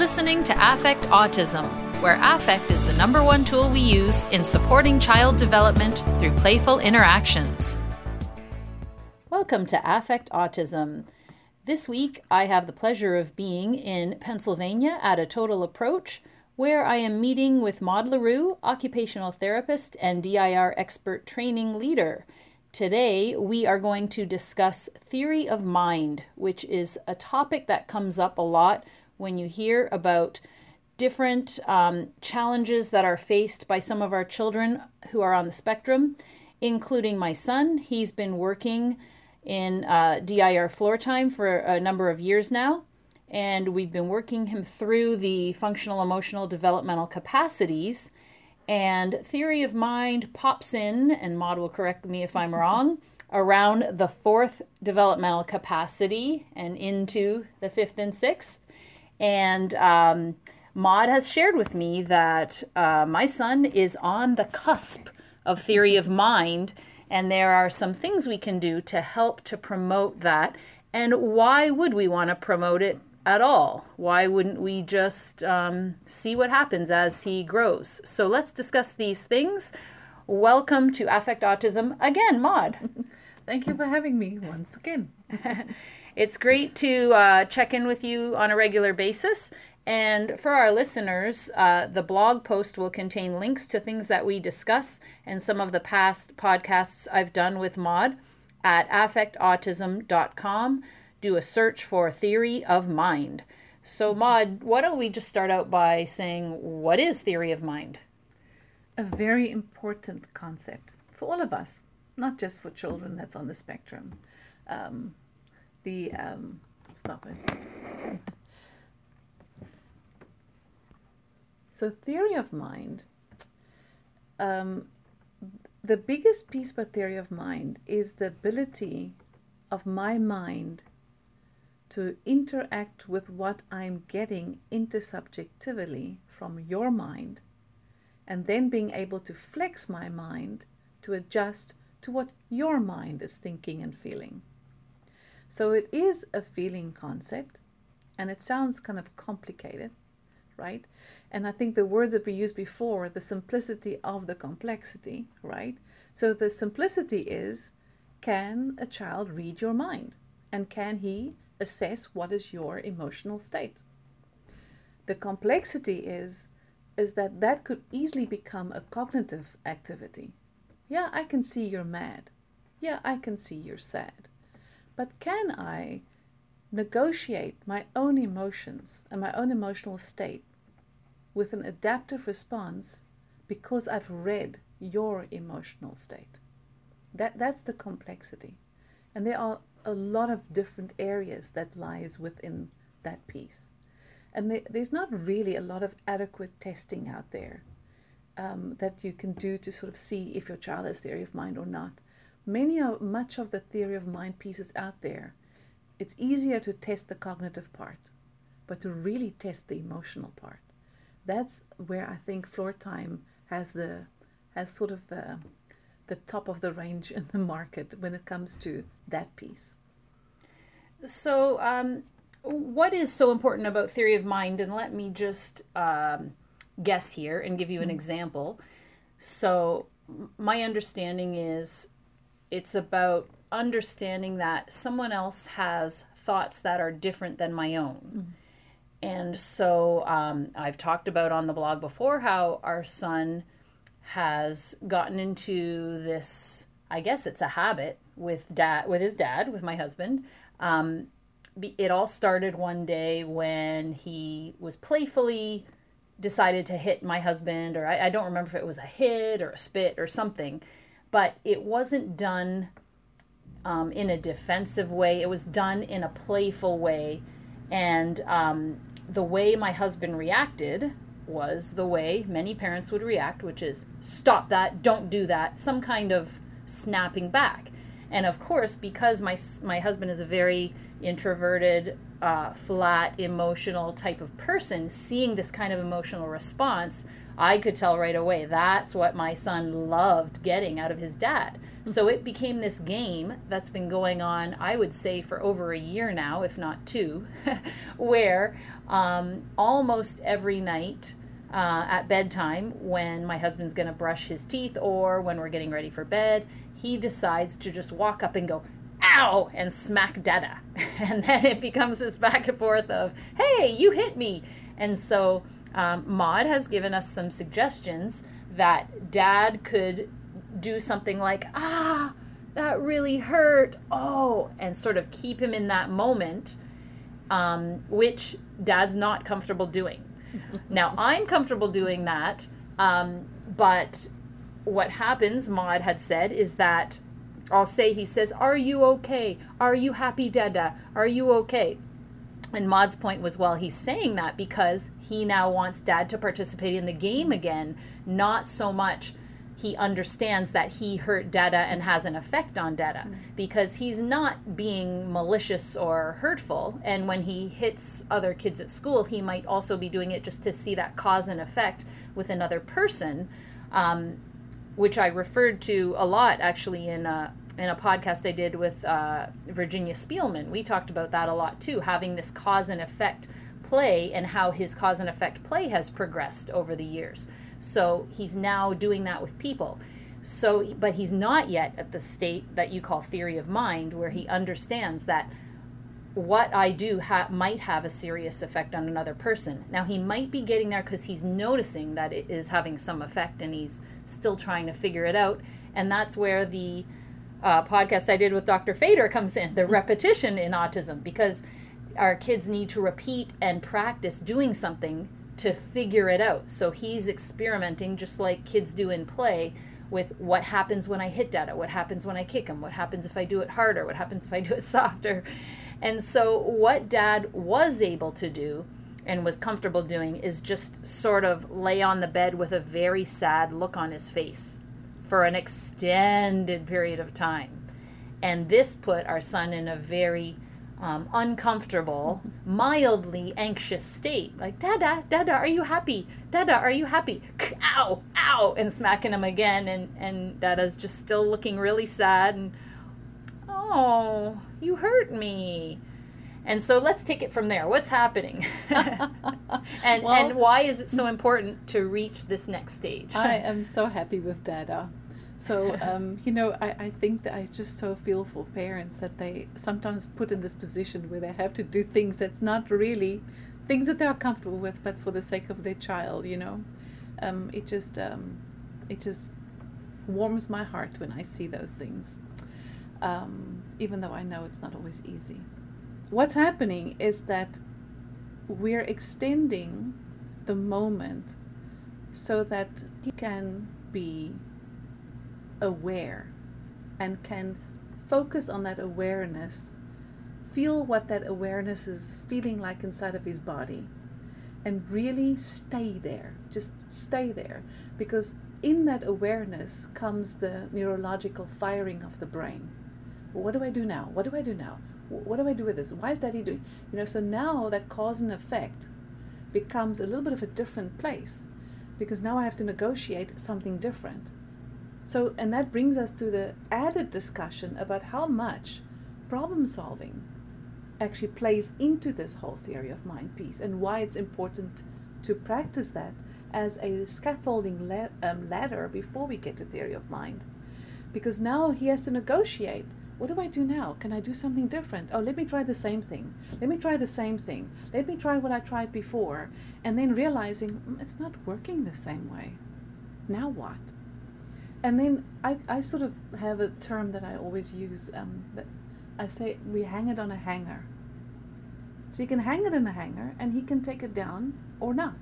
listening to Affect Autism, where affect is the number one tool we use in supporting child development through playful interactions. Welcome to Affect Autism. This week, I have the pleasure of being in Pennsylvania at a Total Approach, where I am meeting with Maude Le Roux, occupational therapist and DIR expert training leader. Today, we are going to discuss theory of mind, which is a topic that comes up a lot when you hear about different um, challenges that are faced by some of our children who are on the spectrum, including my son. He's been working in uh, DIR floor time for a number of years now, and we've been working him through the functional emotional developmental capacities. And theory of mind pops in, and Maude will correct me if I'm wrong, around the fourth developmental capacity and into the fifth and sixth. And um, Maude has shared with me that uh, my son is on the cusp of theory of mind, and there are some things we can do to help to promote that. And why would we want to promote it at all? Why wouldn't we just um, see what happens as he grows? So let's discuss these things. Welcome to Affect Autism again, Maude. Thank you for having me once again. It's great to uh, check in with you on a regular basis. And for our listeners, uh, the blog post will contain links to things that we discuss and some of the past podcasts I've done with Maude at affectautism.com. Do a search for Theory of Mind. So, Maude, why don't we just start out by saying what is theory of mind? A very important concept for all of us, not just for children that's on the spectrum. Um, the um, stop it. so theory of mind. Um, the biggest piece about theory of mind is the ability of my mind to interact with what I'm getting intersubjectively from your mind, and then being able to flex my mind to adjust to what your mind is thinking and feeling. So it is a feeling concept, and it sounds kind of complicated, right? And I think the words that we used before, the simplicity of the complexity, right? So the simplicity is can a child read your mind? And can he assess what is your emotional state? The complexity is is that that could easily become a cognitive activity. Yeah, I can see you're mad. Yeah, I can see you're sad. But can I negotiate my own emotions and my own emotional state with an adaptive response because I've read your emotional state? That, that's the complexity. And there are a lot of different areas that lies within that piece. And there, there's not really a lot of adequate testing out there um, that you can do to sort of see if your child has theory of mind or not many of much of the theory of mind pieces out there it's easier to test the cognitive part but to really test the emotional part. That's where i think floor time has the has sort of the the top of the range in the market when it comes to that piece. So um, what is so important about theory of mind? And let me just um, guess here and give you an mm-hmm. example. So my understanding is it's about understanding that someone else has thoughts that are different than my own. Mm-hmm. And so um, I've talked about on the blog before how our son has gotten into this. I guess it's a habit with dad, with his dad, with my husband. Um, it all started one day when he was playfully decided to hit my husband, or I, I don't remember if it was a hit or a spit or something but it wasn't done um, in a defensive way. It was done in a playful way. And um, the way my husband reacted was the way many parents would react, which is stop that, don't do that, some kind of snapping back. And of course, because my, my husband is a very introverted, uh, flat, emotional type of person, seeing this kind of emotional response, I could tell right away that's what my son loved getting out of his dad. So it became this game that's been going on, I would say, for over a year now, if not two, where um, almost every night uh, at bedtime, when my husband's going to brush his teeth or when we're getting ready for bed, he decides to just walk up and go, ow, and smack Dada. And then it becomes this back and forth of, hey, you hit me. And so um, Maude has given us some suggestions that dad could do something like, ah, that really hurt. Oh, and sort of keep him in that moment, um, which dad's not comfortable doing. now, I'm comfortable doing that, um, but what happens, Maude had said, is that I'll say, he says, Are you okay? Are you happy, Dada? Are you okay? And Maude's point was, well, he's saying that because he now wants dad to participate in the game again, not so much he understands that he hurt Dada and has an effect on Dada mm-hmm. because he's not being malicious or hurtful. And when he hits other kids at school, he might also be doing it just to see that cause and effect with another person, um, which I referred to a lot actually in a, in a podcast I did with uh, Virginia Spielmann. We talked about that a lot too, having this cause and effect play and how his cause and effect play has progressed over the years. So he's now doing that with people. So, but he's not yet at the state that you call theory of mind, where he understands that what I do ha- might have a serious effect on another person. Now, he might be getting there because he's noticing that it is having some effect and he's still trying to figure it out. And that's where the uh, podcast I did with Dr. Fader comes in the repetition in autism, because our kids need to repeat and practice doing something to figure it out. So he's experimenting just like kids do in play with what happens when I hit Dada, what happens when I kick him, what happens if I do it harder, what happens if I do it softer. And so what dad was able to do and was comfortable doing is just sort of lay on the bed with a very sad look on his face for an extended period of time. And this put our son in a very um, uncomfortable, mildly anxious state. Like, Dada, Dada, are you happy? Dada, are you happy? Ow, ow, and smacking him again. And, and Dada's just still looking really sad. And, oh, you hurt me. And so let's take it from there. What's happening? and, well, and why is it so important to reach this next stage? I am so happy with Dada. So, um, you know, I, I think that I just so feel for parents that they sometimes put in this position where they have to do things that's not really things that they are comfortable with, but for the sake of their child, you know. Um, it just um, it just warms my heart when I see those things, um, even though I know it's not always easy. What's happening is that we're extending the moment so that he can be aware and can focus on that awareness, feel what that awareness is feeling like inside of his body, and really stay there. Just stay there. Because in that awareness comes the neurological firing of the brain. What do I do now? What do I do now? What do I do with this? Why is daddy doing? You know, so now that cause and effect becomes a little bit of a different place because now I have to negotiate something different. So, and that brings us to the added discussion about how much problem solving actually plays into this whole theory of mind piece and why it's important to practice that as a scaffolding la- um, ladder before we get to theory of mind. Because now he has to negotiate. What do I do now? Can I do something different? Oh, let me try the same thing. Let me try the same thing. Let me try what I tried before. And then realizing mm, it's not working the same way. Now what? And then I, I sort of have a term that I always use um, that I say we hang it on a hanger. So you can hang it in the hanger and he can take it down or not,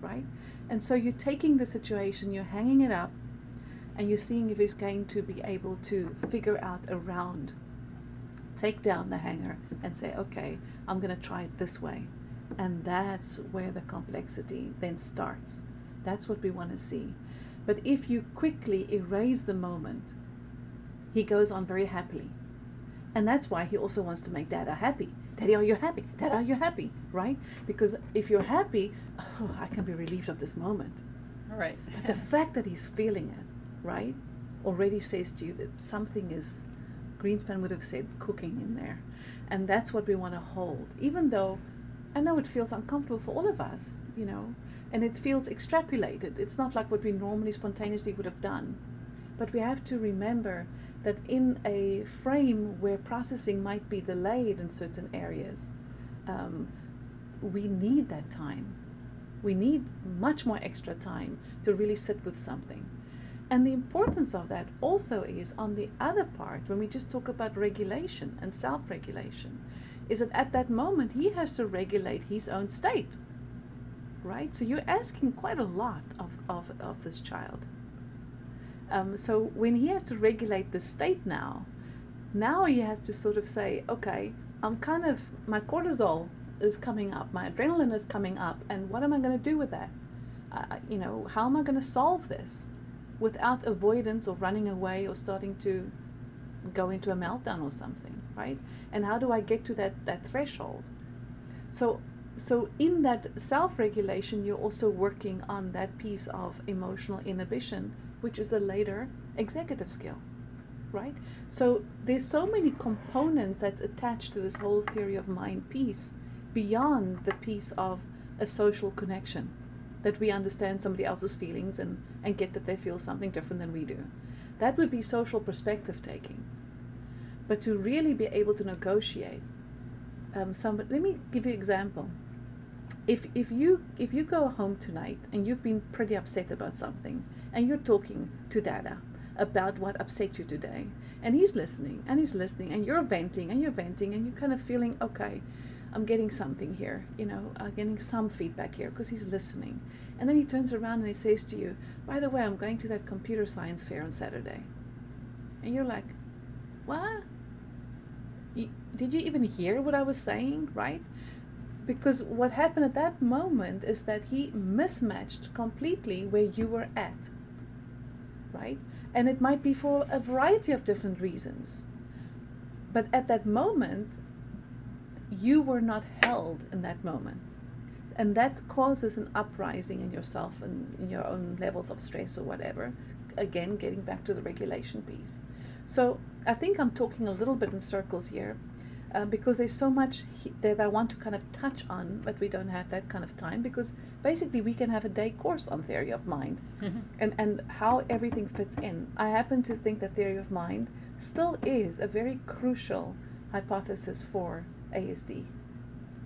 right? And so you're taking the situation, you're hanging it up, and you're seeing if he's going to be able to figure out around, take down the hanger and say, okay, I'm going to try it this way. And that's where the complexity then starts. That's what we want to see. But if you quickly erase the moment, he goes on very happily. And that's why he also wants to make Dada happy. Daddy, are you happy? Dad, are you happy? Right? Because if you're happy, oh, I can be relieved of this moment. All right. But the fact that he's feeling it, right, already says to you that something is, Greenspan would have said, cooking in there. And that's what we want to hold. Even though I know it feels uncomfortable for all of us, you know, and it feels extrapolated. It's not like what we normally spontaneously would have done. But we have to remember that in a frame where processing might be delayed in certain areas, um, we need that time. We need much more extra time to really sit with something. And the importance of that also is on the other part, when we just talk about regulation and self regulation, is that at that moment he has to regulate his own state. Right? So you're asking quite a lot of, of, of this child. Um, so when he has to regulate the state now, now he has to sort of say, okay, I'm kind of, my cortisol is coming up, my adrenaline is coming up, and what am I going to do with that? Uh, you know, how am I going to solve this without avoidance or running away or starting to go into a meltdown or something, right? And how do I get to that, that threshold? So, so in that self-regulation, you're also working on that piece of emotional inhibition which is a later executive skill, right? So there's so many components that's attached to this whole theory of mind piece beyond the piece of a social connection that we understand somebody else's feelings and, and get that they feel something different than we do. That would be social perspective taking. But to really be able to negotiate, um, somebody, let me give you an example. If, if you if you go home tonight and you've been pretty upset about something and you're talking to Dada about what upset you today. And he's listening and he's listening and you're venting and you're venting and you're kind of feeling, okay, I'm getting something here, you know, uh, getting some feedback here because he's listening. And then he turns around and he says to you, by the way, I'm going to that computer science fair on Saturday. And you're like, what? Did you even hear what I was saying, right? Because what happened at that moment is that he mismatched completely where you were at right? And it might be for a variety of different reasons. But at that moment, you were not held in that moment. And that causes an uprising in yourself and in your own levels of stress or whatever. Again, getting back to the regulation piece. So I think I'm talking a little bit in circles here uh, because there's so much he- that I want to kind of touch on, but we don't have that kind of time because basically we can have a day course on theory of mind mm-hmm. and, and how everything fits in. I happen to think that theory of mind still is a very crucial hypothesis for ASD.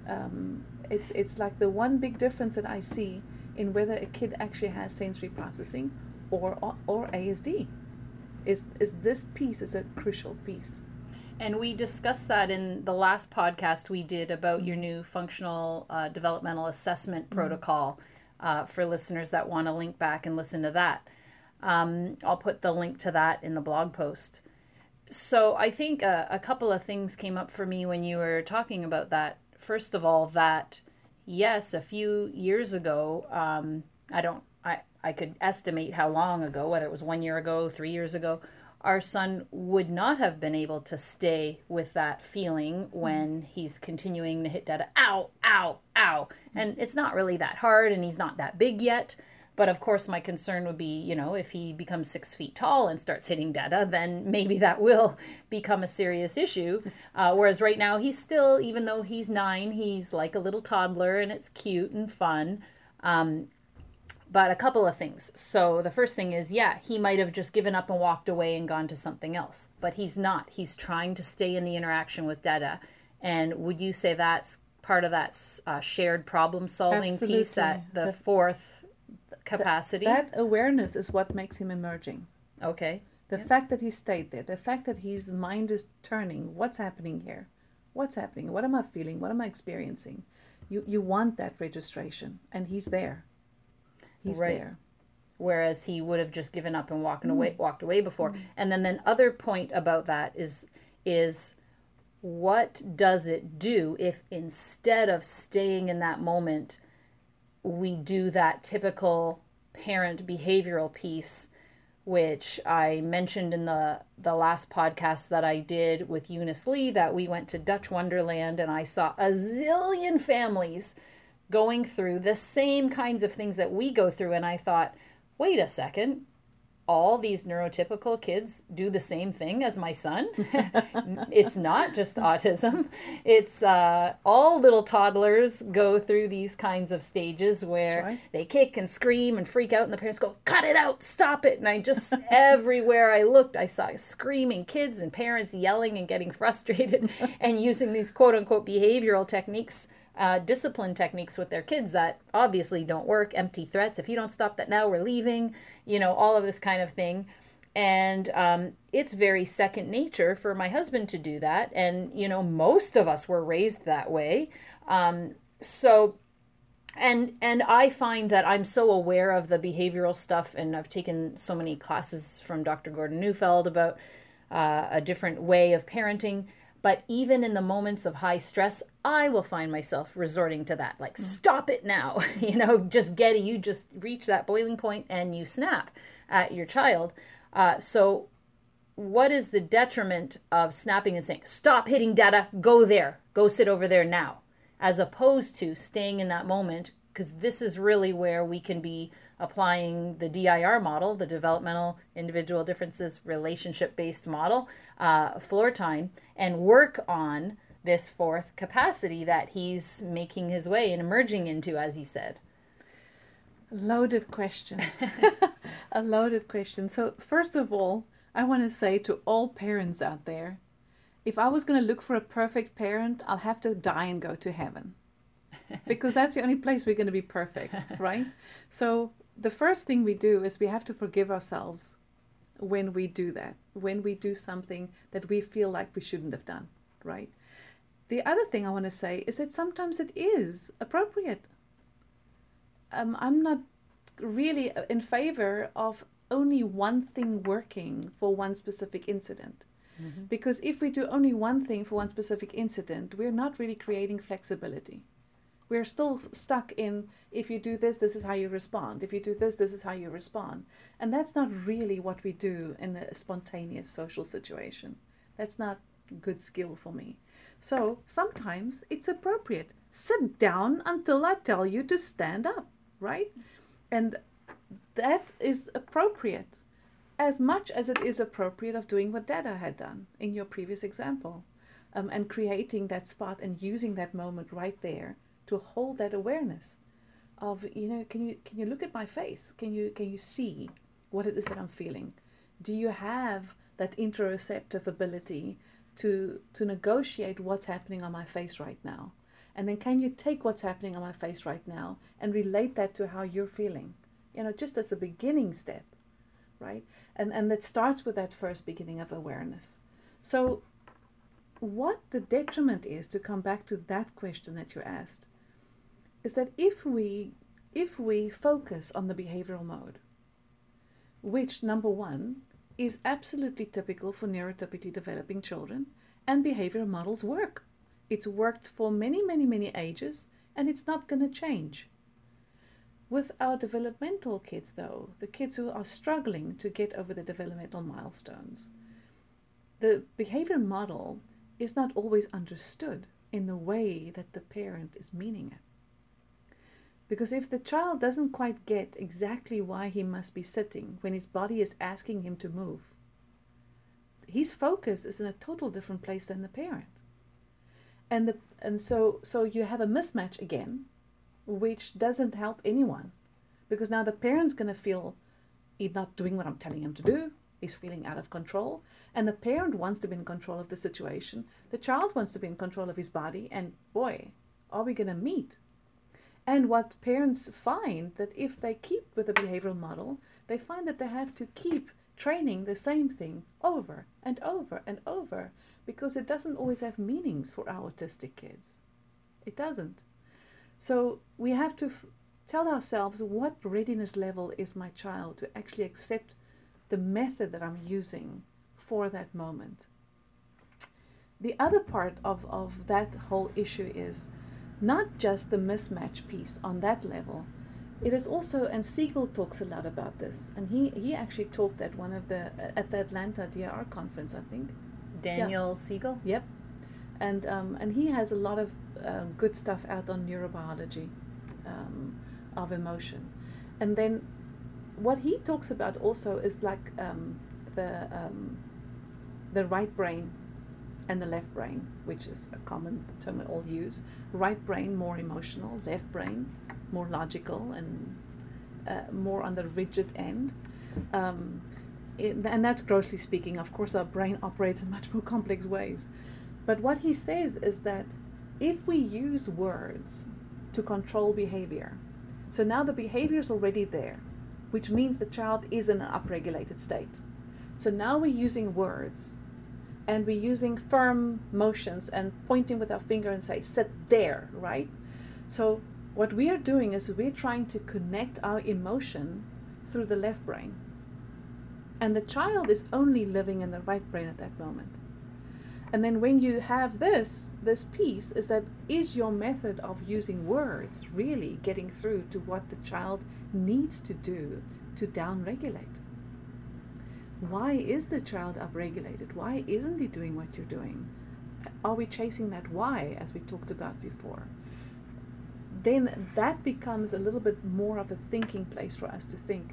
Um, it's, it's like the one big difference that I see in whether a kid actually has sensory processing or, or, or ASD is, is this piece is a crucial piece. And we discussed that in the last podcast we did about your new functional uh, developmental assessment mm-hmm. protocol uh, for listeners that want to link back and listen to that. Um, I'll put the link to that in the blog post. So I think a, a couple of things came up for me when you were talking about that. First of all, that yes, a few years ago, um, I don't, I, I could estimate how long ago, whether it was one year ago, three years ago, our son would not have been able to stay with that feeling when he's continuing to hit dada ow ow ow. And it's not really that hard and he's not that big yet. But of course my concern would be you know if he becomes six feet tall and starts hitting dada then maybe that will become a serious issue. Uh, whereas right now he's still even though he's nine he's like a little toddler and it's cute and fun. Um, but a couple of things. So the first thing is, yeah, he might have just given up and walked away and gone to something else, but he's not. He's trying to stay in the interaction with Dada. And would you say that's part of that uh, shared problem solving piece at the, the fourth capacity? That awareness is what makes him emerging. Okay. The fact that he stayed there, the fact that his mind is turning, what's happening here? What's happening? What am I feeling? What am I experiencing? You you want that registration, and he's there he's right. there whereas he would have just given up and walking mm. away walked away before mm. and then the other point about that is is what does it do if instead of staying in that moment we do that typical parent behavioral piece which I mentioned in the the last podcast that I did with Eunice Lee that we went to Dutch Wonderland and I saw a zillion families going through the same kinds of things that we go through and I thought, wait a second, all these neurotypical kids do the same thing as my son. it's not just autism. It's uh, all little toddlers go through these kinds of stages where right. they kick and scream and freak out, and the parents go, "Cut it out! Stop it!" And I just everywhere I looked, I saw screaming kids and parents yelling and getting frustrated and using these quote unquote behavioral techniques uh, discipline techniques with their kids that obviously don't work empty threats if you don't stop that now we're leaving you know all of this kind of thing. And um, it's very second nature for my husband to do that. And you know most of us were raised that way. Um, so and and i find that i'm so aware of the behavioral stuff and i've taken so many classes from dr gordon neufeld about uh, a different way of parenting but even in the moments of high stress, I will find myself resorting to that. Like, mm. stop it now. you know, just get it. You just reach that boiling point and you snap at your child. Uh, so, what is the detriment of snapping and saying, stop hitting Dada, go there, go sit over there now, as opposed to staying in that moment? Because this is really where we can be applying the DIR model, the developmental individual differences relationship based model, uh, floor time, and work on this fourth capacity that he's making his way and emerging into, as you said. Loaded question. a loaded question. So, first of all, I want to say to all parents out there if I was going to look for a perfect parent, I'll have to die and go to heaven. Because that's the only place we're going to be perfect, right? So, the first thing we do is we have to forgive ourselves when we do that, when we do something that we feel like we shouldn't have done, right? The other thing I want to say is that sometimes it is appropriate. Um, I'm not really in favor of only one thing working for one specific incident. Mm-hmm. Because if we do only one thing for one specific incident, we're not really creating flexibility we're still stuck in if you do this, this is how you respond. If you do this, this is how you respond. And that's not really what we do in a spontaneous social situation. That's not good skill for me. So sometimes it's appropriate. Sit down until I tell you to stand up, right? And that is appropriate as much as it is appropriate of doing what Dada had done in your previous example um, and creating that spot and using that moment right there to hold that awareness of you know can you can you look at my face? Can you can you see what it is that i'm feeling? Do you have that interoceptive ability to to negotiate what's happening on my face right now? And then can you take what's happening on my face right now and relate that to how you're feeling? You know just as a beginning step right? And and that starts with that first beginning of awareness. So what the detriment is to come back to that question that you asked is that if we if we focus on the behavioral mode, which number one is absolutely typical for neurotypically developing children, and behavioral models work. It's worked for many, many, many ages, and it's not going to change. With our developmental kids, though, the kids who are struggling to get over the developmental milestones, the behavioral model is not always understood in the way that the parent is meaning it. Because if the child doesn't quite get exactly why he must be sitting when his body is asking him to move, his focus is in a total different place than the parent. And the and so so you have a mismatch again, which doesn't help anyone. Because now the parent's gonna feel he's not doing what I'm telling him to do. He's feeling out of control. And the parent wants to be in control of the situation. The child wants to be in control of his body. And boy, are we to meet and what parents find that if they keep with the behavioral model, they find that they have to keep training the same thing over and over and over because it doesn't always have meanings for our autistic kids. It doesn't. So we have to tell ourselves what readiness level is my child to actually accept the method that I'm using for that moment. The other part of, of that whole issue is not just the mismatch piece on that level, it is also, and Siegel talks a lot about this, and he, he actually talked at one of the, at the Atlanta DIR conference, I think. Daniel yeah. Siegel? Yep. And, um, and he has a lot of uh, good stuff out on neurobiology um, of emotion. And then what he talks about also is like um, the, um, the right brain and the left brain, which is a common term we all use. Right brain, more emotional, left brain, more logical and uh, more on the rigid end. Um, it, and that's grossly speaking. Of course, our brain operates in much more complex ways. But what he says is that if we use words to control behavior, so now the behavior is already there, which means the child is in an upregulated state. So now we're using words and we're using firm motions and pointing with our finger and say, sit there, right? So what we are doing is we're trying to connect our emotion through the left brain. And the child is only living in the right brain at that moment. And then when you have this, this piece is that is your method of using words really getting through to what the child needs to do to downregulate? Why is the child upregulated? Why isn't he doing what you're doing? Are we chasing that why, as we talked about before? Then that becomes a little bit more of a thinking place for us to think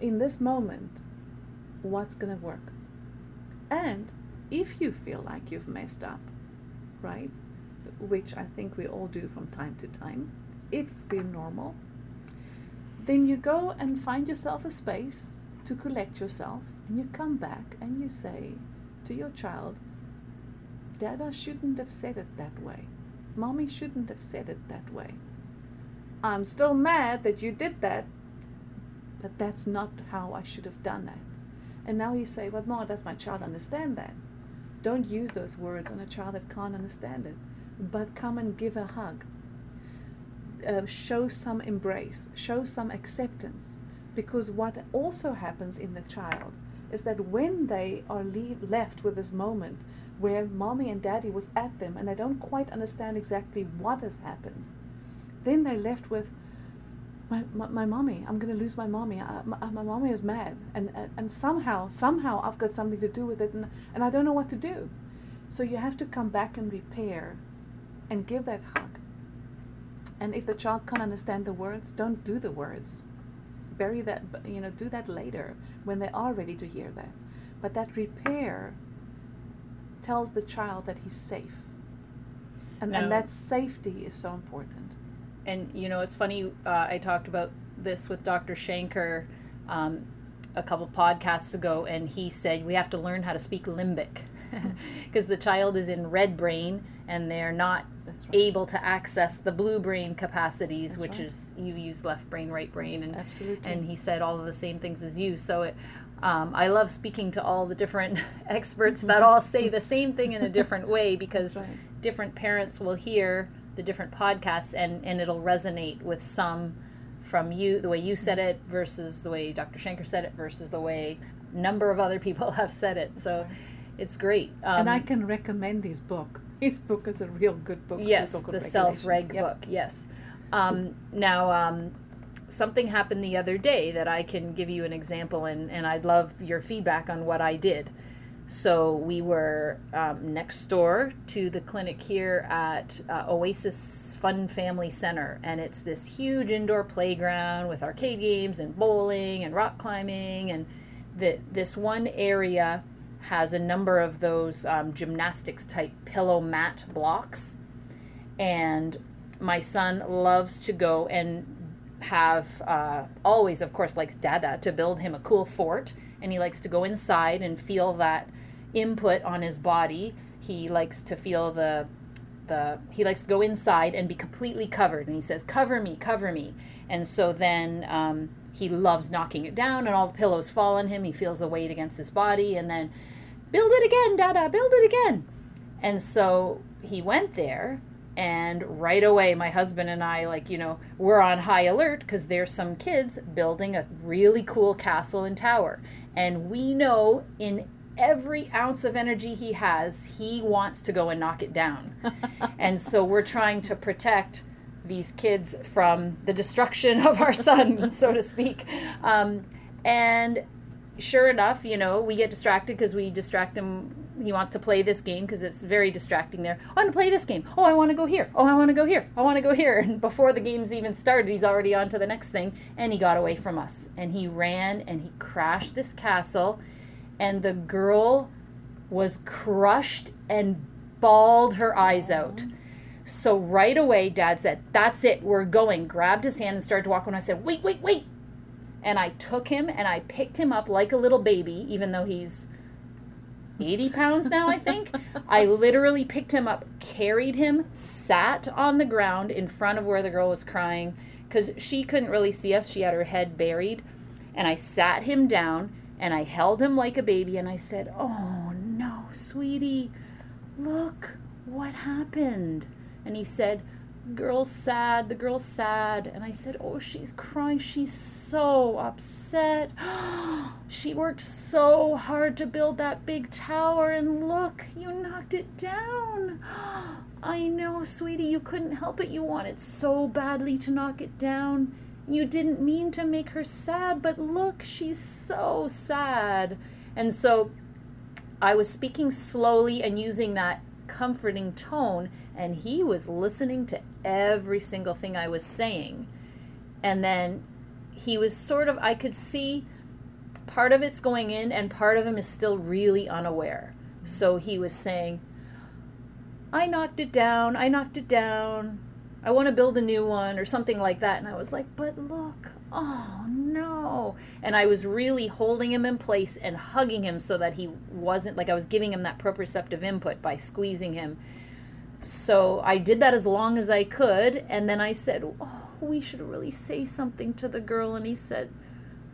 in this moment, what's going to work? And if you feel like you've messed up, right, which I think we all do from time to time, if we're normal, then you go and find yourself a space to collect yourself and you come back and you say to your child, Dada shouldn't have said it that way. Mommy shouldn't have said it that way. I'm still mad that you did that, but that's not how I should have done that. And now you say, But Ma, does my child understand that? Don't use those words on a child that can't understand it, but come and give a hug. Uh, show some embrace, show some acceptance because what also happens in the child is that when they are leave, left with this moment where mommy and daddy was at them and they don't quite understand exactly what has happened, then they're left with, my, my, my mommy, I'm going to lose my mommy. Uh, I, my, uh, my mommy is mad. And, and, and somehow, somehow I've got something to do with it and, and I don't know what to do. So you have to come back and repair and give that hug. And if the child can't understand the words, don't do the words bury that, you know, do that later when they are ready to hear that. But that repair tells the child that he's safe. And, and that safety is so important. And, you know, it's funny, uh, I talked about this with Dr. Shanker um, a couple podcasts ago, and he said we have to learn how to speak limbic because the child is in red brain and they're not right. able to access the blue brain capacities, That's which right. is you use left brain, right brain, and Absolutely. and he said all of the same things as you. So it, um, I love speaking to all the different experts that all say the same thing in a different way because right. different parents will hear the different podcasts and and it'll resonate with some from you the way you said it versus the way Dr. Shanker said it versus the way number of other people have said it. So it's great. Um, and I can recommend his book. His book is a real good book. Yes, the self reg yep. book. Yes. Um, now, um, something happened the other day that I can give you an example, and, and I'd love your feedback on what I did. So we were um, next door to the clinic here at uh, Oasis Fun Family Center, and it's this huge indoor playground with arcade games and bowling and rock climbing, and the, this one area has a number of those um, gymnastics type pillow mat blocks. And my son loves to go and have, uh, always, of course, likes Dada to build him a cool fort. And he likes to go inside and feel that input on his body. He likes to feel the the he likes to go inside and be completely covered and he says cover me cover me and so then um, he loves knocking it down and all the pillows fall on him he feels the weight against his body and then build it again, Dada, build it again. And so he went there, and right away, my husband and I, like, you know, we're on high alert because there's some kids building a really cool castle and tower. And we know in every ounce of energy he has, he wants to go and knock it down. and so we're trying to protect these kids from the destruction of our son, so to speak. Um, and sure enough, you know, we get distracted because we distract him. He wants to play this game because it's very distracting there. I want to play this game. Oh, I want to go here. Oh, I want to go here. I want to go here. And before the game's even started, he's already on to the next thing. And he got away from us. And he ran and he crashed this castle. And the girl was crushed and bawled her eyes out. So right away, dad said, That's it, we're going. Grabbed his hand and started to walk. And I said, Wait, wait, wait. And I took him and I picked him up like a little baby, even though he's 80 pounds now, I think. I literally picked him up, carried him, sat on the ground in front of where the girl was crying because she couldn't really see us. She had her head buried. And I sat him down and I held him like a baby and I said, Oh no, sweetie, look what happened. And he said, Girl's sad, the girl's sad. And I said, Oh, she's crying. She's so upset. she worked so hard to build that big tower, and look, you knocked it down. I know, sweetie, you couldn't help it. You wanted so badly to knock it down. You didn't mean to make her sad, but look, she's so sad. And so I was speaking slowly and using that comforting tone, and he was listening to every single thing I was saying. And then he was sort of, I could see part of it's going in, and part of him is still really unaware. So he was saying, I knocked it down, I knocked it down, I want to build a new one, or something like that. And I was like, but look, oh no. And I was really holding him in place and hugging him so that he wasn't like I was giving him that proprioceptive input by squeezing him. So I did that as long as I could. And then I said, oh, we should really say something to the girl. And he said,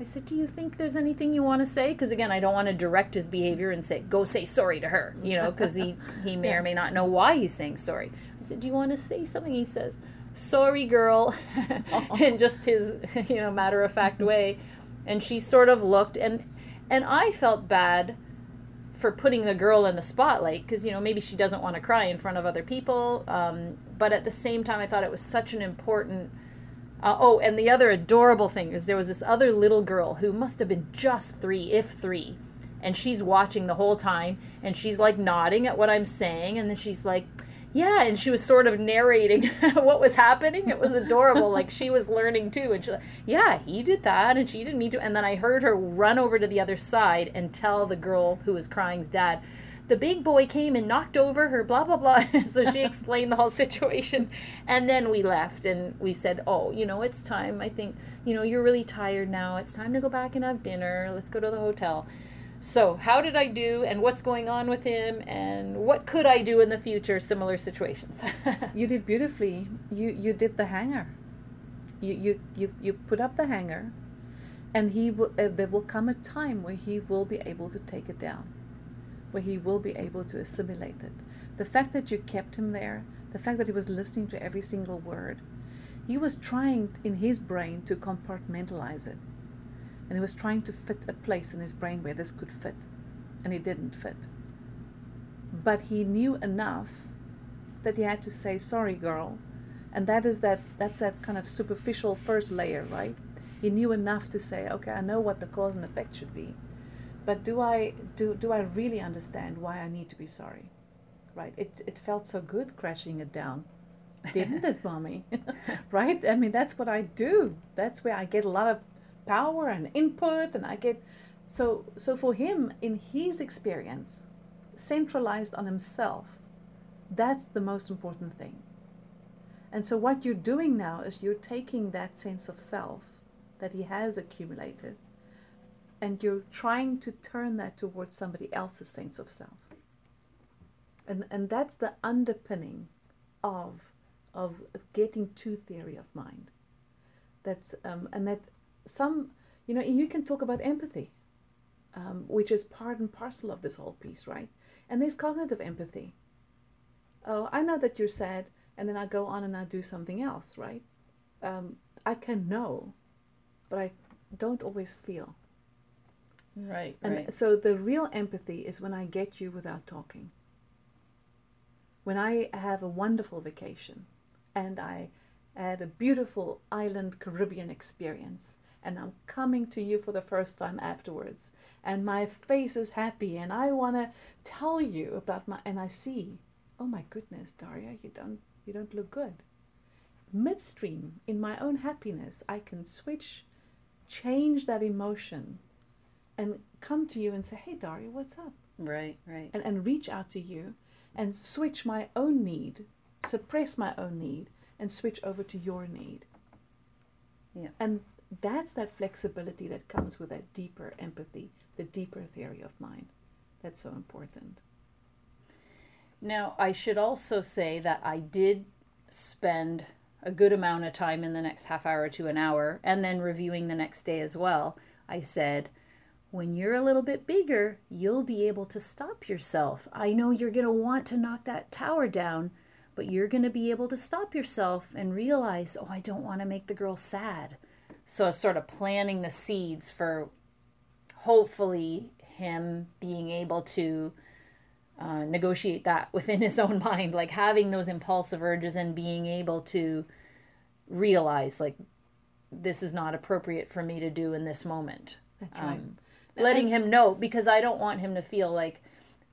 I said, Do you think there's anything you want to say? Because again, I don't want to direct his behavior and say, Go say sorry to her, you know, because he, he may yeah. or may not know why he's saying sorry. I said, Do you want to say something? He says, Sorry, girl, in just his, you know, matter of fact way. And she sort of looked, and and I felt bad for putting the girl in the spotlight because you know maybe she doesn't want to cry in front of other people um, but at the same time i thought it was such an important uh, oh, and the other adorable thing is there was this other little girl who must have been just three, if three. And she's watching the whole time and she's like nodding at what I'm saying. And then she's like, yeah. And she was sort of narrating what was happening. It was adorable. like she was learning too. And she's like, yeah, he did that. And she didn't mean to. And then I heard her run over to the other side and tell the girl who was crying's dad, the big boy came and knocked over her, blah, blah, blah. so she explained the whole situation. And then we left and we said, oh, you know, it's time. I think, you know, you're really tired now. It's time to go back and have dinner. Let's go to the hotel. So, how did I do and what's going on with him and what could I do in the future similar situations? you did beautifully. You you did the hanger. You you you, you put up the hanger and he will uh, there will come a time where he will be able to take it down where he will be able to assimilate it. The fact that you kept him there, the fact that he was listening to every single word, he was trying in his brain to compartmentalize it. And he was trying to fit a place in his brain where this could fit. And it didn't fit. But he knew enough that he had to say, sorry, girl. And that is that that's that kind of superficial first layer, right? He knew enough to say, okay, I know what the cause and effect should be but do I do do I really understand why I need to be sorry? Right? It it felt so good crashing it down. Didn't it, mommy? right? I mean that's what I do. That's where I get a lot of power and input and I get so so for him in his experience, centralized on himself, that's the most important thing. And so what you're doing now is you're taking that sense of self that he has accumulated and you're trying to turn that towards somebody else's sense of self. And, and that's the underpinning of, of getting to theory of mind. That's, um, and that some, you know, you can talk about empathy, um, which is part and parcel of this whole piece, right? And there's cognitive empathy. Oh, I know that you're sad, and then I go on and I do something else, right? Um, I can know, but I don't always feel. Right. And right. so the real empathy is when I get you without talking. When I have a wonderful vacation and I I had a beautiful island Caribbean experience and I'm coming to you for the first time afterwards. And my face is happy and I want to tell you about my and I see oh my goodness Daria you don't you don't look good. Midstream in my own happiness I can switch change that emotion and come to you and say hey Daria what's up? Right right. And, and reach out to you and switch my own need suppress my own need and switch over to your need. Yeah. And that's that flexibility that comes with that deeper empathy, the deeper theory of mind. That's so important. Now, I should also say that I did spend a good amount of time in the next half hour to an hour and then reviewing the next day as well. I said, when you're a little bit bigger, you'll be able to stop yourself. I know you're going to want to knock that tower down, but you're going to be able to stop yourself and realize, oh, I don't want to make the girl sad. So it's sort of planting the seeds for hopefully him being able to uh, negotiate that within his own mind, like having those impulsive urges and being able to realize, like, this is not appropriate for me to do in this moment. That's right. Um, letting him know because I don't want him to feel like,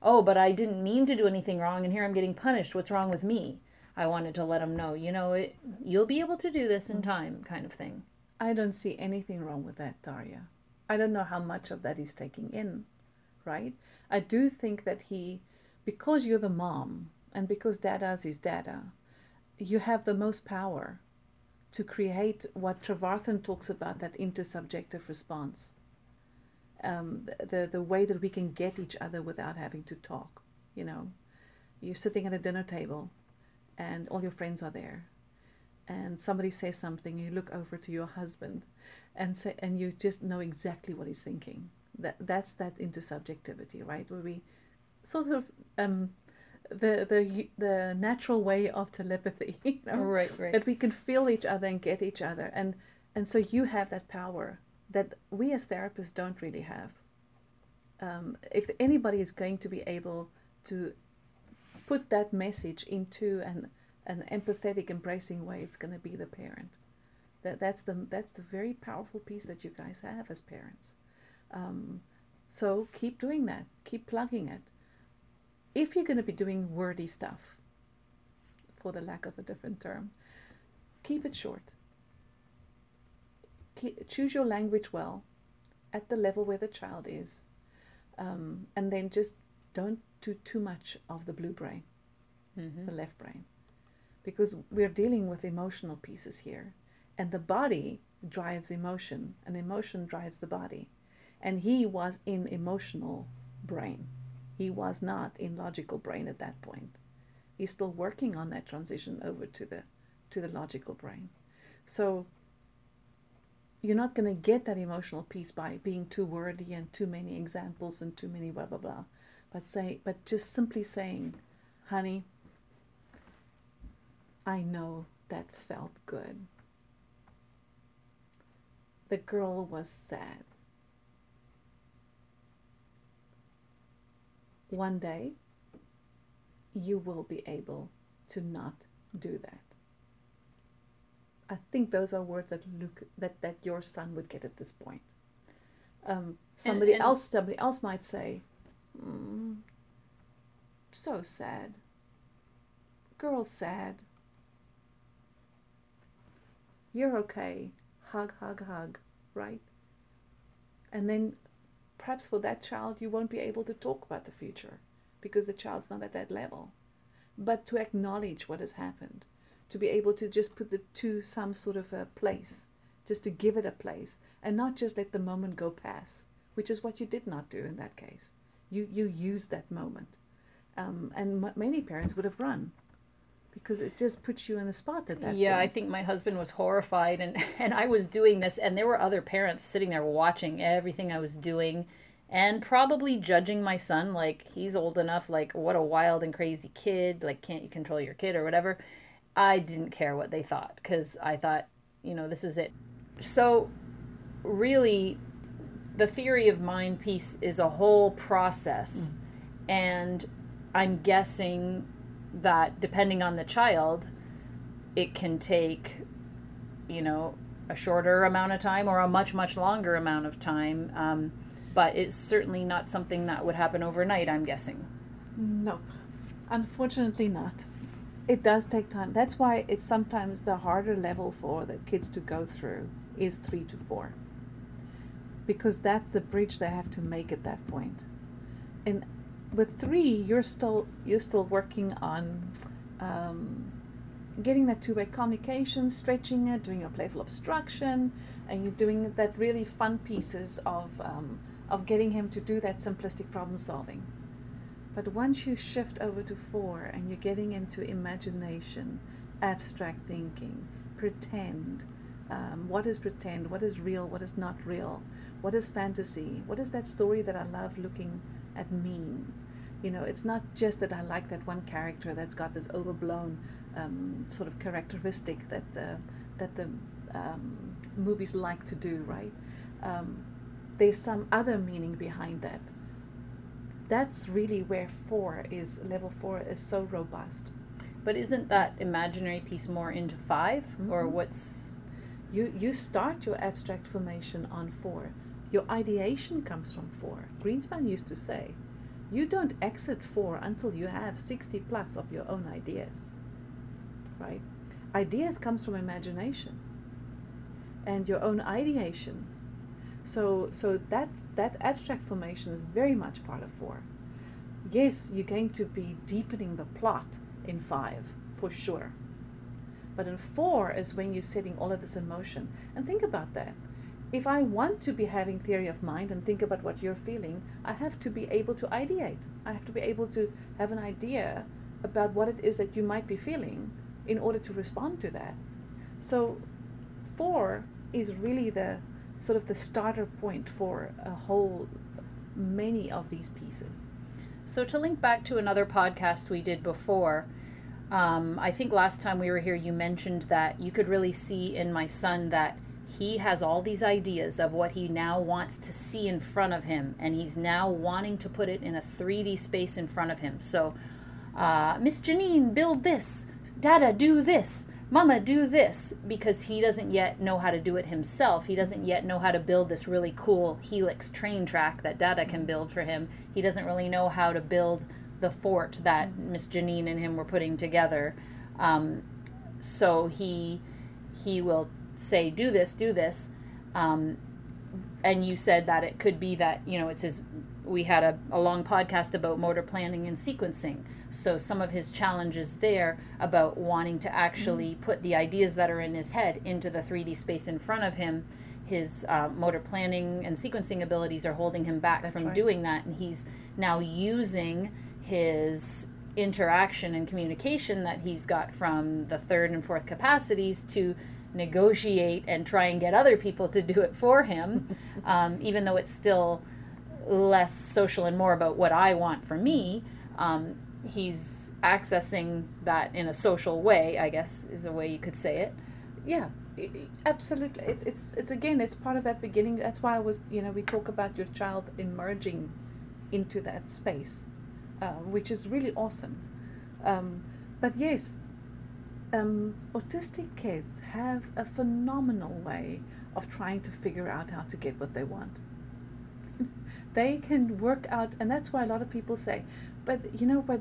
oh, but I didn't mean to do anything wrong and here I'm getting punished. What's wrong with me? I wanted to let him know, you know, it, you'll be able to do this in time, kind of thing. I don't see anything wrong with that, Daria. I don't know how much of that he's taking in, right? I do think that he, because you're the mom and because dada's his dada, you have the most power to create what Trevarthen talks about that intersubjective response. Um, the, the way that we can get each other without having to talk. You know, you're sitting at a dinner table and all your friends are there and somebody says something, you look over to your husband and say, and you just know exactly what he's thinking. That that's that intersubjectivity, right? Where we sort of um, the the the natural way of telepathy, you know? right, right. That we can feel each other and get each other, and and so you have that power that we as therapists don't really have. Um, if anybody is going to be able to put that message into an an empathetic, embracing way, it's going to be the parent. That that's the that's the very powerful piece that you guys have as parents. Um, so keep doing that. Keep plugging it. If you're going to be doing wordy stuff, for the lack of a different term, keep it short. Keep, choose your language well, at the level where the child is, um, and then just don't do too much of the blue brain, mm-hmm. the left brain because we're dealing with emotional pieces here. And the body drives emotion, and emotion drives the body. And he was in emotional brain. He was not in logical brain at that point. He's still working on that transition over to the to the logical brain. So you're not going to get that emotional piece by being too wordy and too many examples and too many blah blah blah. But say but just simply saying, honey, I know that felt good. The girl was sad. One day, you will be able to not do that. I think those are words that Luke that, that your son would get at this point. Um, somebody and, and else somebody else might say, mm, "So sad, girl sad." You're okay. Hug, hug, hug, right? And then perhaps for that child, you won't be able to talk about the future because the child's not at that level. But to acknowledge what has happened, to be able to just put the two some sort of a place, just to give it a place, and not just let the moment go past, which is what you did not do in that case. You you used that moment, um, and m- many parents would have run because it just puts you in the spot at that yeah point. i think my husband was horrified and and i was doing this and there were other parents sitting there watching everything i was doing and probably judging my son like he's old enough like what a wild and crazy kid like can't you control your kid or whatever i didn't care what they thought because i thought you know this is it so really the theory of mind piece is a whole process mm. and i'm guessing that depending on the child, it can take, you know, a shorter amount of time or a much, much longer amount of time. Um, but it's certainly not something that would happen overnight, I'm guessing. No, unfortunately not. It does take time. That's why it's sometimes the harder level for the kids to go through is three to four. Because that's the bridge they have to make at that point. And with three, you're still you're still working on um, getting that two-way communication, stretching it, doing your playful obstruction, and you're doing that really fun pieces of um, of getting him to do that simplistic problem solving. But once you shift over to four and you're getting into imagination, abstract thinking, pretend, um, what is pretend, what is real, what is not real, what is fantasy, what is that story that I love looking at mean? You know, it's not just that I like that one character that's got this overblown um, sort of characteristic that the that the um, movies like to do, right? Um, there's some other meaning behind that. That's really where four is level four is so robust. But isn't that imaginary piece more into 5 mm-hmm. or what's you you start your abstract formation on four. Your ideation comes from four. Greenspan used to say, you don't exit four until you have 60 plus of your own ideas. Right? Ideas comes from imagination and your own ideation so so that that abstract formation is very much part of four. Yes, you're going to be deepening the plot in five for sure. But in four is when you're setting all of this in motion. And think about that. If I want to be having theory of mind and think about what you're feeling, I have to be able to ideate. I have to be able to have an idea about what it is that you might be feeling in order to respond to that. So four is really the sort of the starter point for a whole many of these pieces. So to link back to another podcast we did before, um, I think last time we were here, you mentioned that you could really see in my son that he has all these ideas of what he now wants to see in front of him, and he's now wanting to put it in a 3D space in front of him. So, uh, Miss Janine, build this. Dada, do this. Mama, do this, because he doesn't yet know how to do it himself. He doesn't yet know how to build this really cool Helix train track that Dada can build for him. He doesn't really know how to build the fort that Miss Janine and him were putting together. Um, so he he will say, "Do this, do this," um, and you said that it could be that you know it's his. We had a, a long podcast about motor planning and sequencing. So some of his challenges there about wanting to actually mm-hmm. put the ideas that are in his head into the 3D space in front of him. His uh, motor planning and sequencing abilities are holding him back That's from right. doing that, and he's now using his interaction and communication that he's got from the third and fourth capacities to negotiate and try and get other people to do it for him, um, even though it's still less social and more about what I want for me. Um, he's accessing that in a social way, I guess is a way you could say it. Yeah, absolutely. It, it's it's again, it's part of that beginning. That's why I was, you know, we talk about your child emerging into that space, uh, which is really awesome. Um, but yes, um, autistic kids have a phenomenal way of trying to figure out how to get what they want. they can work out, and that's why a lot of people say, but you know what?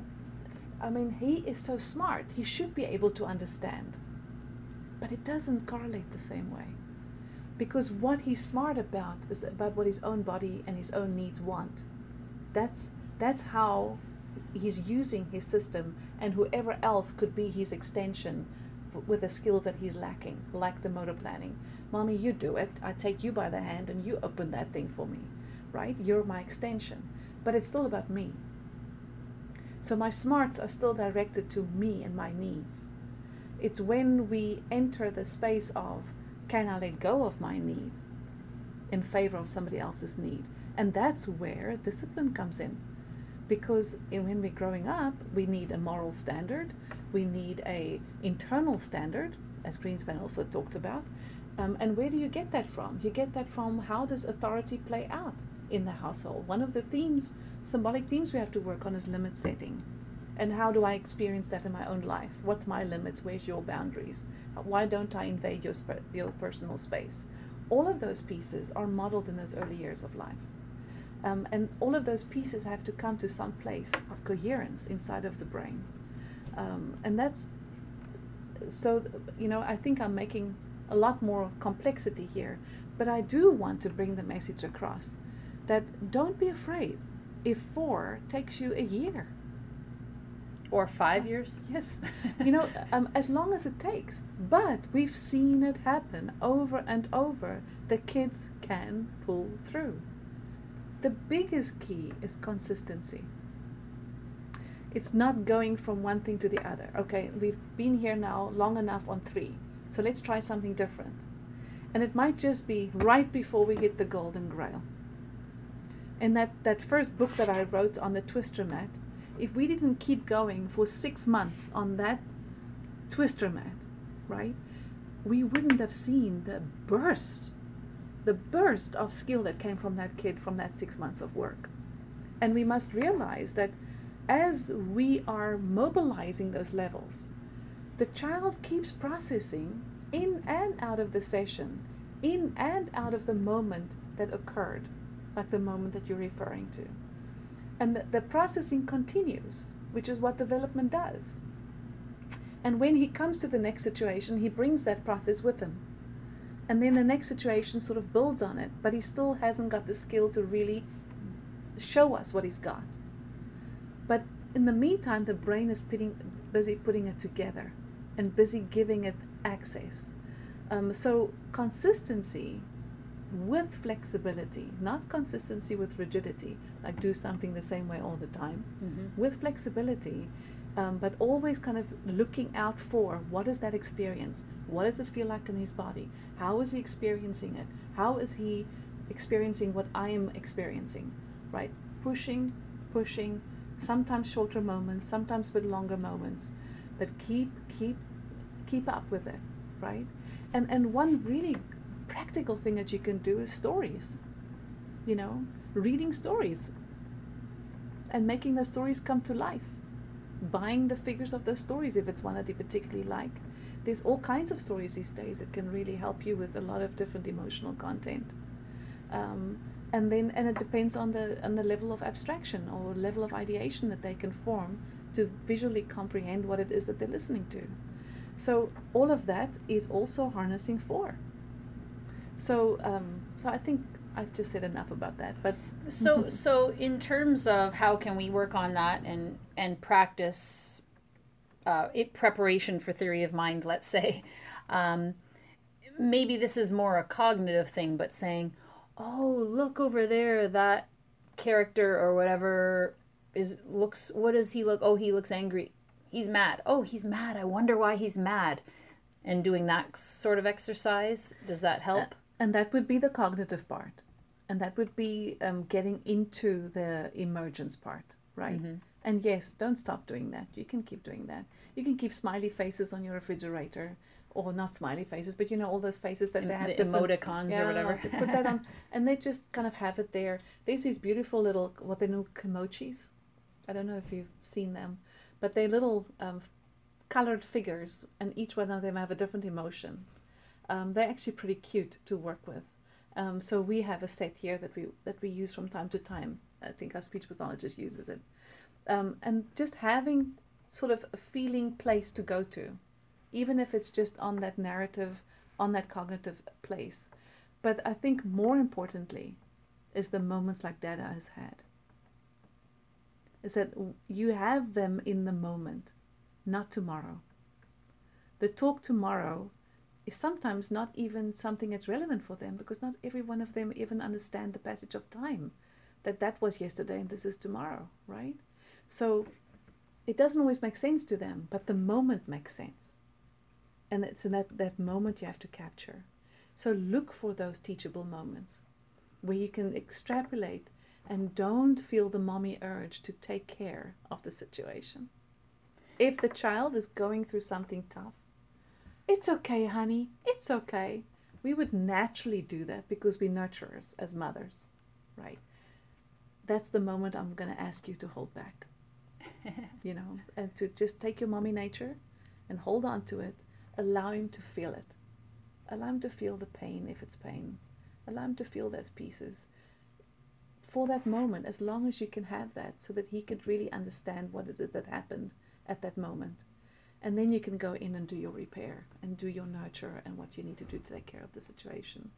I mean, he is so smart. He should be able to understand. But it doesn't correlate the same way. Because what he's smart about is about what his own body and his own needs want. That's that's how he's using his system and whoever else could be his extension with the skills that he's lacking, like the motor planning. Mommy, you do it. I take you by the hand and you open that thing for me, right? You're my extension. But it's still about me. So my smarts are still directed to me and my needs. It's when we enter the space of, can I let go of my need in favor of somebody else's need? And that's where discipline comes in. Because when we're growing up, we need a moral standard, we need a internal standard, as Greenspan also talked about. Um, and where do you get that from? You get that from how does authority play out in the household? One of the themes symbolic themes we have to work on is limit setting. And how do I experience that in my own life? What's my limits? Where's your boundaries? Why don't I invade your, your personal space? All of those pieces are modeled in those early years of life. Um, and all of those pieces have to come to some place of coherence inside of the brain. Um, and that's so, you know, I think I'm making a lot more complexity here, but I do want to bring the message across that don't be afraid if four takes you a year or five years. Yes, you know, um, as long as it takes. But we've seen it happen over and over. The kids can pull through. The biggest key is consistency. It's not going from one thing to the other. Okay, we've been here now long enough on three, so let's try something different. And it might just be right before we hit the golden grail. In that, that first book that I wrote on the twister mat, if we didn't keep going for six months on that twister mat, right, we wouldn't have seen the burst, the burst of skill that came from that kid from that six months of work. And we must realize that as we are mobilizing those levels, the child keeps processing in and out of the session, in and out of the moment that occurred, like the moment that you're referring to. And the, the processing continues, which is what development does. And when he comes to the next situation, he brings that process with him. And then the next situation sort of builds on it, but he still hasn't got the skill to really show us what he's got. But in the meantime, the brain is putting, busy putting it together and busy giving it access. Um, so consistency with flexibility, not consistency with rigidity, like do something the same way all the time, mm-hmm. with flexibility, um, but always kind of looking out for what is that experience? What does it feel like in his body? How is he experiencing it? How is he experiencing what I am experiencing? Right? Pushing, pushing, sometimes shorter moments, sometimes bit longer moments, but keep, keep, keep up with it, right? And and one really practical thing that you can do is stories. You know, reading stories and making the stories come to life. Buying the figures of those stories if it's one that you particularly like. There's all kinds of stories these days that can really help you with a lot of different emotional content. Um, and then and it depends on the on the level of abstraction or level of ideation that they can form to visually comprehend what it is that they're listening to. So all of that is also harnessing four. So, um, so I think I've just said enough about that. But so, so in terms of how can we work on that and and practice uh, it preparation for theory of mind, let's say, um, maybe this is more a cognitive thing, but saying, oh, look over there, that character or whatever is looks. What does he look? Oh, he looks angry. He's mad. Oh, he's mad. I wonder why he's mad. And doing that sort of exercise, does that help? And that would be the cognitive part. And that would be um, getting into the emergence part, right? Mm-hmm. And yes, don't stop doing that. You can keep doing that. You can keep smiley faces on your refrigerator, or not smiley faces, but you know all those faces that they have the emoticons yeah, or whatever. put that on, and they just kind of have it there. There's these beautiful little what they know kimochis. I don't know if you've seen them, but they're little um, colored figures, and each one of them have a different emotion um, they're actually pretty cute to work with. Um, so we have a set here that we that we use from time to time. I think our speech pathologist uses it, um, and just having sort of a feeling place to go to, even if it's just on that narrative, on that cognitive place. But I think more importantly, is the moments like Dada has had. Is that you have them in the moment, not tomorrow. The talk tomorrow is sometimes not even something that's relevant for them because not every one of them even understand the passage of time that that was yesterday and this is tomorrow right? So it doesn't always make sense to them but the moment makes sense. And it's in that, that moment you have to capture. So look for those teachable moments where you can extrapolate and don't feel the mommy urge to take care of the situation. If the child is going through something tough it's okay, honey. It's okay. We would naturally do that because we nurturers as mothers, right? That's the moment I'm going to ask you to hold back. you know, and to just take your mommy nature and hold on to it, allow him to feel it. Allow him to feel the pain if it's pain. Allow him to feel those pieces for that moment, as long as you can have that, so that he could really understand what it is that happened at that moment. And then you can go in and do your repair and do your nurture and what you need to do to take care of the situation.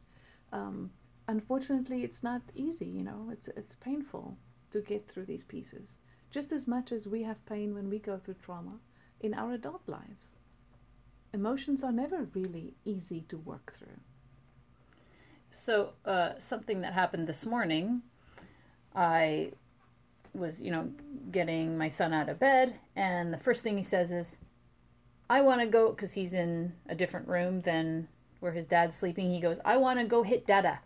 Um, unfortunately, it's not easy, you know, it's, it's painful to get through these pieces, just as much as we have pain when we go through trauma in our adult lives. Emotions are never really easy to work through. So, uh, something that happened this morning, I was, you know, getting my son out of bed, and the first thing he says is, I want to go, because he's in a different room than where his dad's sleeping. He goes, I want to go hit dada.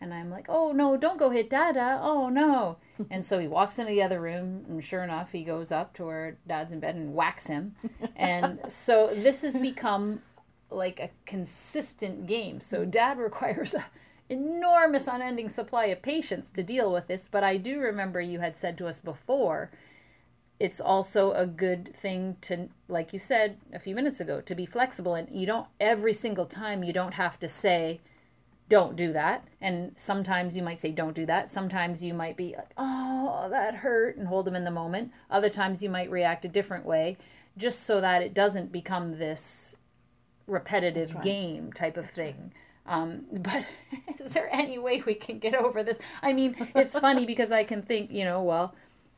And I'm like, oh no, don't go hit dada. Oh no. and so he walks into the other room, and sure enough, he goes up to where dad's in bed and whacks him. and so this has become like a consistent game. So mm-hmm. dad requires a enormous unending supply of patience to deal with this. But I do remember you had said to us before it's also a good thing to like you said a few minutes ago to be flexible and you don't every single time you don't have to say don't do that and sometimes you might say don't do that sometimes you might be like oh that hurt and hold them in the moment other times you might react a different way just so that it doesn't become this repetitive right. game type of That's thing right. Um, but is there any way we can get over this? I mean, it's funny because I can think, you know, well,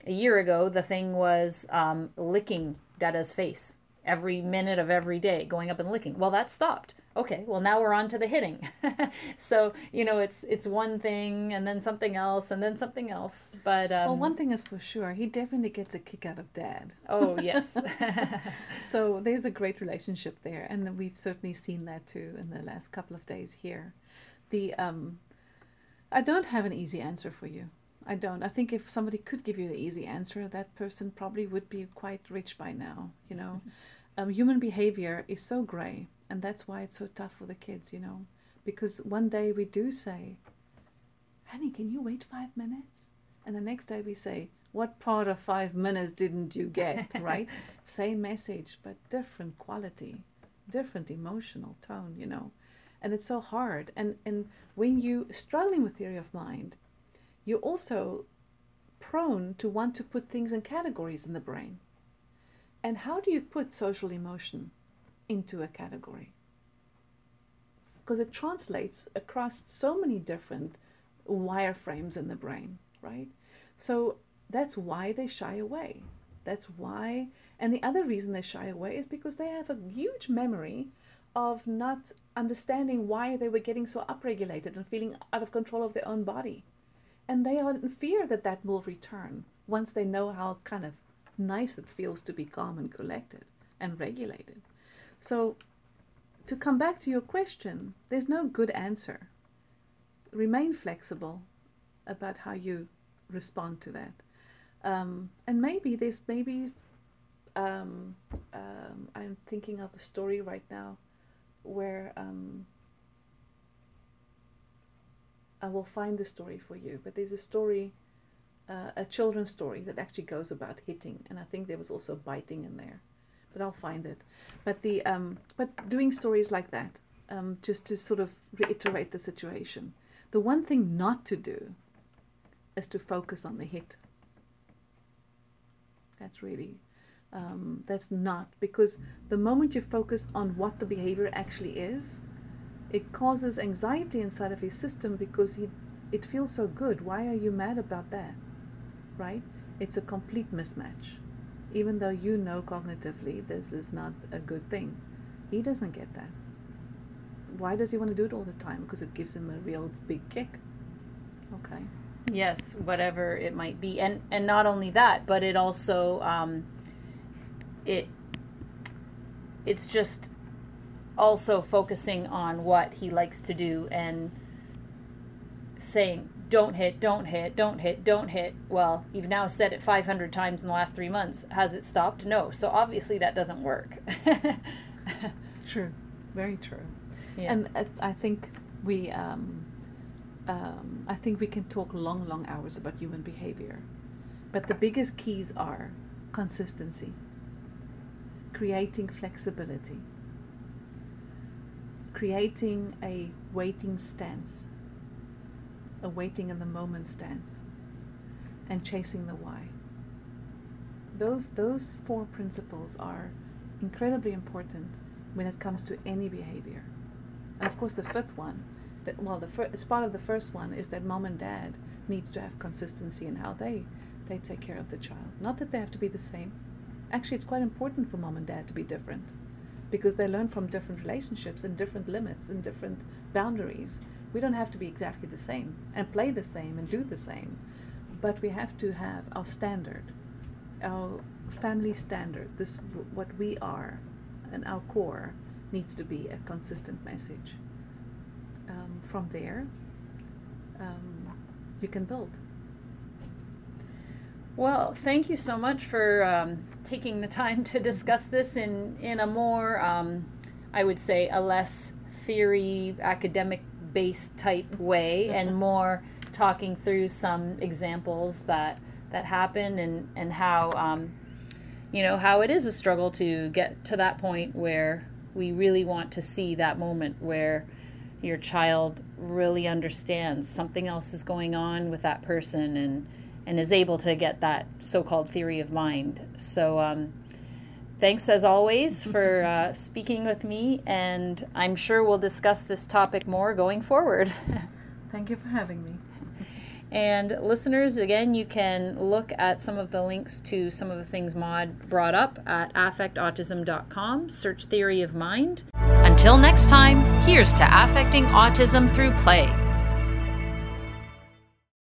a year ago, the thing was um, licking Dada's face every minute of every day, going up and licking. Well, that stopped. Okay, well now we're on to the hitting. so you know, it's it's one thing and then something else and then something else. But um, well, one thing is for sure, he definitely gets a kick out of Dad. Oh yes. so there's a great relationship there, and we've certainly seen that too in the last couple of days here. The um, I don't have an easy answer for you. I don't. I think if somebody could give you the easy answer, that person probably would be quite rich by now. You know, um, human behavior is so gray, and that's why it's so tough for the kids. You know, because one day we do say, "Honey, can you wait five minutes?" And the next day we say, "What part of five minutes didn't you get?" right? Same message, but different quality, different emotional tone. You know, and it's so hard. And and when you struggling with theory of mind you're also prone to want to put things in categories in the brain. And how do you put social emotion into a category? Because it translates across so many different wireframes in the brain, right? So that's why they shy away. That's why, and the other reason they shy away is because they have a huge memory of not understanding why they were getting so upregulated and feeling out of control of their own body and they are in fear that that will return once they know how kind of nice it feels to be calm and collected and regulated. So, to come back to your question, there's no good answer. Remain flexible about how you respond to that. Um, and maybe there's maybe um, um, I'm thinking of a story right now where um, I will find the story for you. But there's a story, uh, a children's story that actually goes about hitting, and I think there was also biting in there. But I'll find it. But the um, but doing stories like that, um, just to sort of reiterate the situation. The one thing not to do is to focus on the hit. That's really um, that's not because the moment you focus on what the behavior actually is, it causes anxiety inside of his system because he it feels so good. Why are you mad about that? Right? It's a complete mismatch. Even though you know cognitively this is not a good thing, he doesn't get that. Why does he want to do it all the time? Because it gives him a real big kick. Okay. Yes, whatever it might be, and and not only that, but it also um, it it's just also focusing on what he likes to do and saying don't hit don't hit don't hit don't hit. Well you've now said it 500 times in the last three months. Has it stopped? No. So obviously that doesn't work. True. Very true. Yeah. and i think we um, um, i think we can talk long long hours about human behavior. But the biggest keys are consistency, creating flexibility, creating a waiting stance, a waiting in the moment stance, and chasing the why. Those, those four principles are incredibly important when it comes to any behavior. And of course, the fifth one, that well, the fir- it's part of the first one is that mom and dad needs to have consistency in how they they take care of the child. Not that they have to be the same. Actually, it's quite important for mom and dad to be different because they learn from different relationships and different limits and different boundaries. We don't have to be exactly the same and play the same and do the same, but we have to have our standard, our family standard. This what we are, and our core needs to be a consistent message. Um, from there, um, you can build. Well, thank you so much for um, taking the time to discuss this in, in a more, um, I would say, a less theory, academic based type way, and more talking through some examples that that happen and and how um, you know how it is a struggle to get to that point where we really want to see that moment where your child really understands something else is going on with that person and and is able to get that so-called theory of mind. So um, thanks as always for uh, speaking with me, and I'm sure we'll discuss this topic more going forward. Thank you for having me. And listeners, again, you can look at some of the links to some of the things Maude brought up at affectautism.com, search theory of mind. Until next time, here's to affecting autism through play.